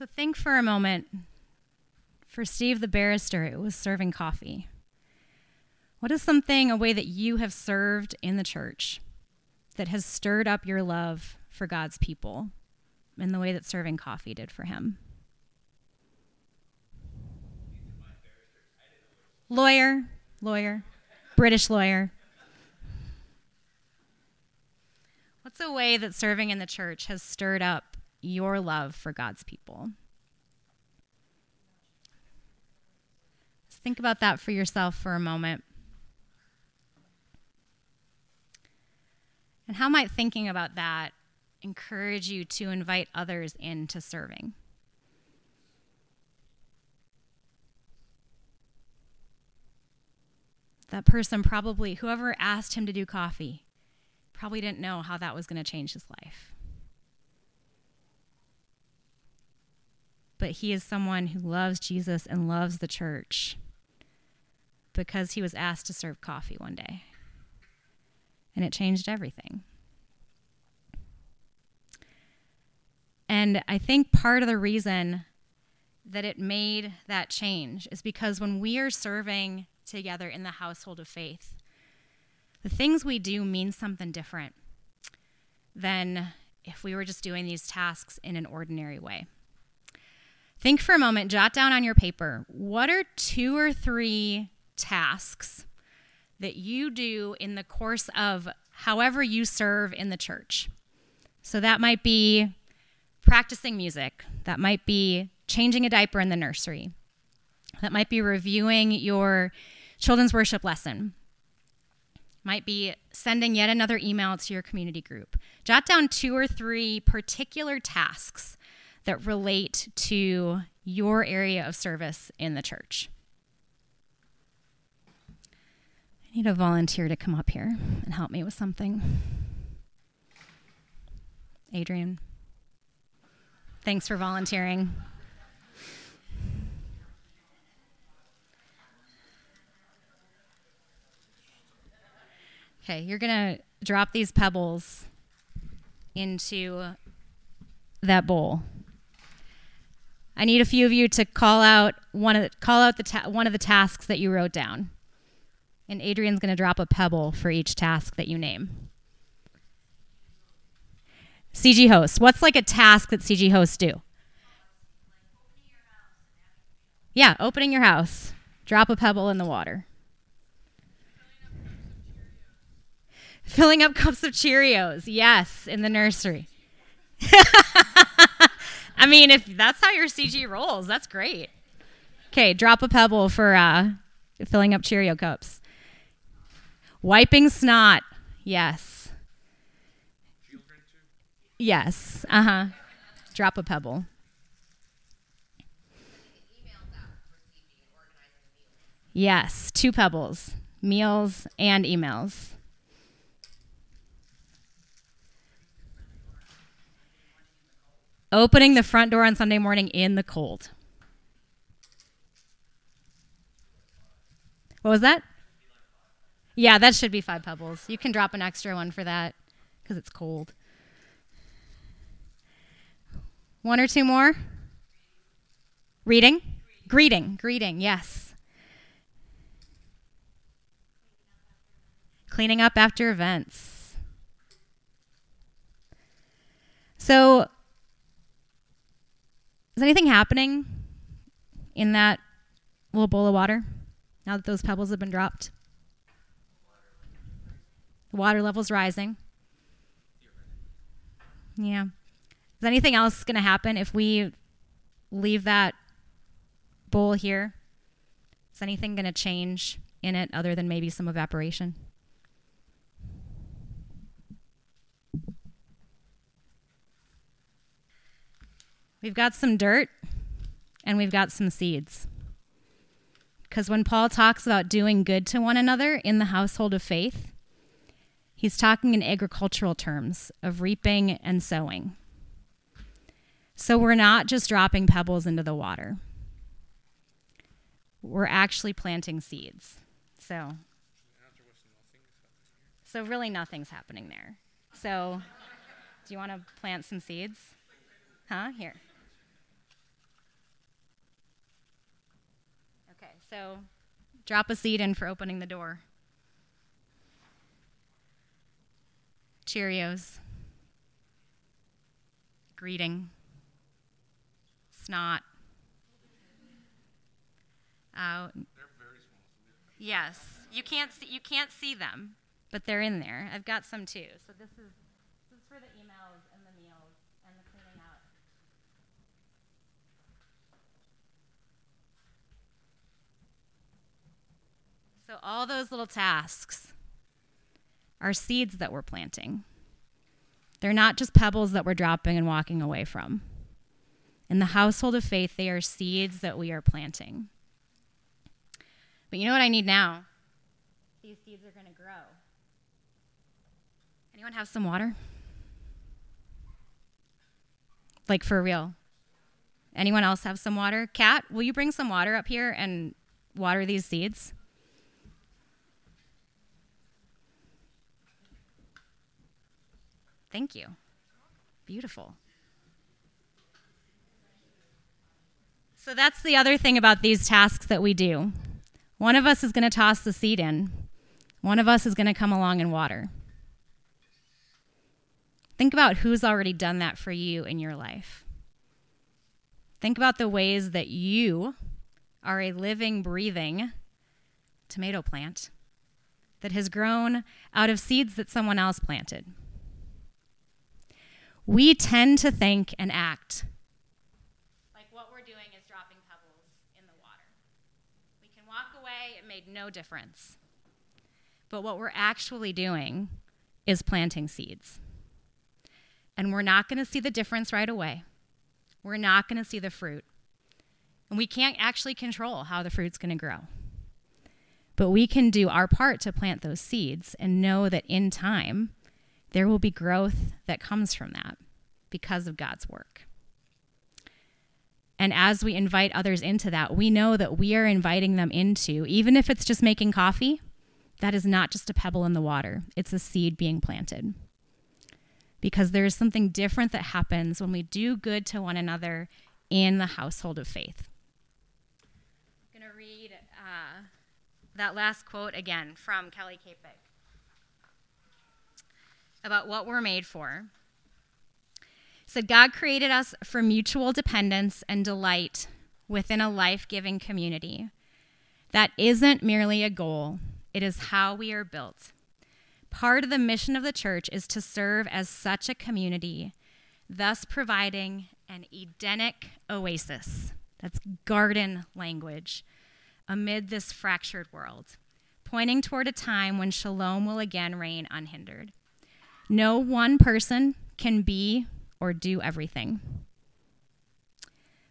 So think for a moment. For Steve the barrister, it was serving coffee. What is something, a way that you have served in the church that has stirred up your love for God's people in the way that serving coffee did for him? Lawyer, lawyer, British lawyer. What's a way that serving in the church has stirred up your love for God's people? Just think about that for yourself for a moment. And how might thinking about that encourage you to invite others into serving? That person probably, whoever asked him to do coffee, probably didn't know how that was going to change his life. But he is someone who loves Jesus and loves the church because he was asked to serve coffee one day and it changed everything. And I think part of the reason that it made that change is because when we are serving together in the household of faith, the things we do mean something different than if we were just doing these tasks in an ordinary way. Think for a moment, jot down on your paper what are two or three tasks that you do in the course of however you serve in the church. So that might be practicing music, that might be changing a diaper in the nursery, that might be reviewing your children's worship lesson, might be sending yet another email to your community group. Jot down two or three particular tasks that relate to your area of service in the church. I need a volunteer to come up here and help me with something. Adrian, thanks for volunteering. Okay, you're going to drop these pebbles into that bowl. I need a few of you to call out one of the, call out the ta- one of the tasks that you wrote down and Adrian's going to drop a pebble for each task that you name. CG hosts. What's like a task that CG hosts do? Yeah, opening your house. Drop a pebble in the water. Filling up cups of Cheerios. Yes, in the nursery. [LAUGHS] I mean, if that's how your CG rolls, that's great. Okay, drop a pebble for uh, filling up Cheerio cups. Wiping snot. Yes. Yes. Uh huh. Drop a pebble. Yes, two pebbles, meals and emails. Opening the front door on Sunday morning in the cold. What was that? Yeah, that should be five pebbles. You can drop an extra one for that because it's cold. One or two more? Reading? Greeting. Greeting, yes. Cleaning up after events. So, is anything happening in that little bowl of water now that those pebbles have been dropped? The water level's rising. Yeah. Is anything else going to happen if we leave that bowl here? Is anything going to change in it other than maybe some evaporation? We've got some dirt and we've got some seeds. Because when Paul talks about doing good to one another in the household of faith, He's talking in agricultural terms of reaping and sowing. So we're not just dropping pebbles into the water. We're actually planting seeds. So So really nothing's happening there. So do you want to plant some seeds? Huh? Here. So drop a seed in for opening the door. Cheerios. Greeting. Snot. Out. Yes, you can't see you can't see them, but they're in there. I've got some too. So this is this is for the emails and the meals and the cleaning out. So all those little tasks are seeds that we're planting. They're not just pebbles that we're dropping and walking away from. In the household of faith, they are seeds that we are planting. But you know what I need now? These seeds are going to grow. Anyone have some water? Like for real. Anyone else have some water? Kat, will you bring some water up here and water these seeds? Thank you. Beautiful. So that's the other thing about these tasks that we do. One of us is going to toss the seed in, one of us is going to come along and water. Think about who's already done that for you in your life. Think about the ways that you are a living, breathing tomato plant that has grown out of seeds that someone else planted. We tend to think and act like what we're doing is dropping pebbles in the water. We can walk away, it made no difference. But what we're actually doing is planting seeds. And we're not going to see the difference right away. We're not going to see the fruit. And we can't actually control how the fruit's going to grow. But we can do our part to plant those seeds and know that in time, there will be growth that comes from that because of God's work. And as we invite others into that, we know that we are inviting them into, even if it's just making coffee, that is not just a pebble in the water, it's a seed being planted. Because there is something different that happens when we do good to one another in the household of faith. I'm going to read uh, that last quote again from Kelly Kapic about what we're made for. said God created us for mutual dependence and delight within a life giving community. That isn't merely a goal, it is how we are built. Part of the mission of the church is to serve as such a community, thus providing an Edenic oasis. That's garden language amid this fractured world, pointing toward a time when shalom will again reign unhindered. No one person can be or do everything.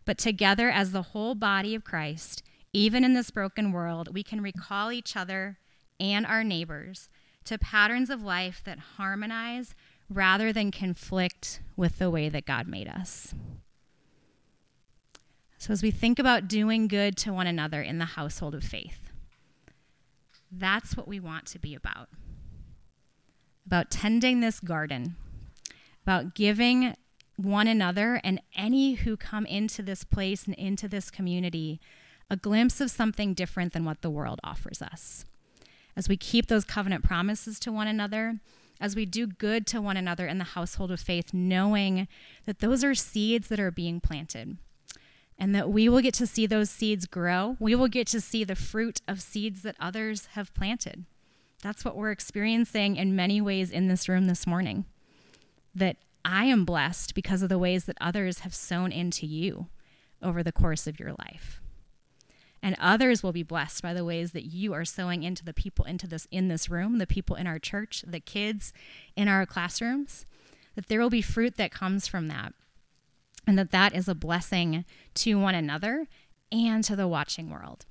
But together, as the whole body of Christ, even in this broken world, we can recall each other and our neighbors to patterns of life that harmonize rather than conflict with the way that God made us. So, as we think about doing good to one another in the household of faith, that's what we want to be about about tending this garden, about giving one another and any who come into this place and into this community a glimpse of something different than what the world offers us. As we keep those covenant promises to one another, as we do good to one another in the household of faith, knowing that those are seeds that are being planted and that we will get to see those seeds grow. We will get to see the fruit of seeds that others have planted. That's what we're experiencing in many ways in this room this morning. That I am blessed because of the ways that others have sown into you over the course of your life. And others will be blessed by the ways that you are sowing into the people into this in this room, the people in our church, the kids in our classrooms. That there will be fruit that comes from that. And that that is a blessing to one another and to the watching world.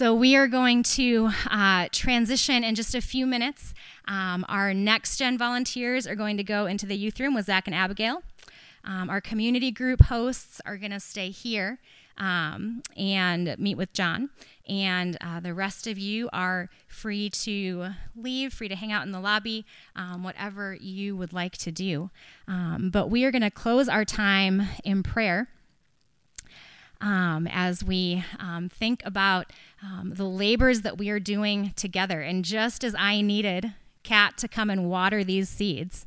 So, we are going to uh, transition in just a few minutes. Um, our next gen volunteers are going to go into the youth room with Zach and Abigail. Um, our community group hosts are going to stay here um, and meet with John. And uh, the rest of you are free to leave, free to hang out in the lobby, um, whatever you would like to do. Um, but we are going to close our time in prayer. Um, as we um, think about um, the labors that we are doing together. And just as I needed Kat to come and water these seeds,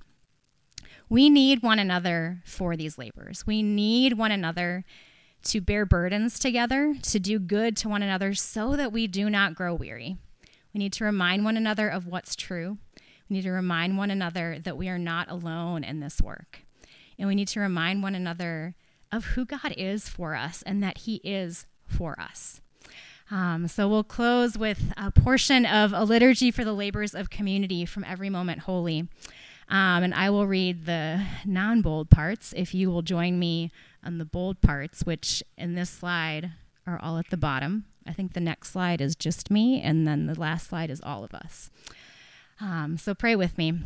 we need one another for these labors. We need one another to bear burdens together, to do good to one another so that we do not grow weary. We need to remind one another of what's true. We need to remind one another that we are not alone in this work. And we need to remind one another of who God is for us and that He is for us. Um, so we'll close with a portion of a liturgy for the labors of community from Every Moment Holy. Um, and I will read the non bold parts if you will join me on the bold parts, which in this slide are all at the bottom. I think the next slide is just me, and then the last slide is all of us. Um, so pray with me.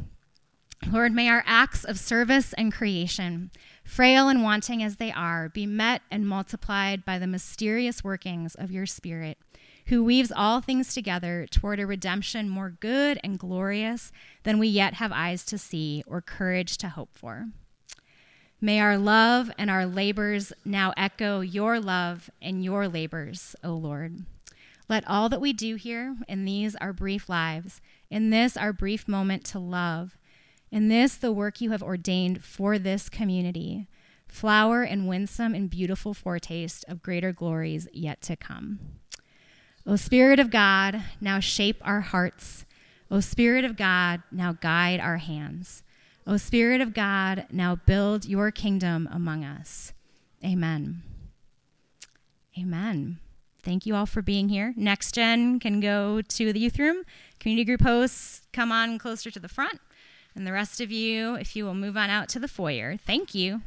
Lord, may our acts of service and creation, frail and wanting as they are, be met and multiplied by the mysterious workings of your Spirit, who weaves all things together toward a redemption more good and glorious than we yet have eyes to see or courage to hope for. May our love and our labors now echo your love and your labors, O Lord. Let all that we do here in these our brief lives, in this our brief moment to love, in this the work you have ordained for this community, flower and winsome and beautiful foretaste of greater glories yet to come. O Spirit of God, now shape our hearts. O Spirit of God, now guide our hands. O Spirit of God, now build your kingdom among us. Amen. Amen. Thank you all for being here. Next gen can go to the youth room. Community group hosts, come on closer to the front. And the rest of you, if you will move on out to the foyer. Thank you.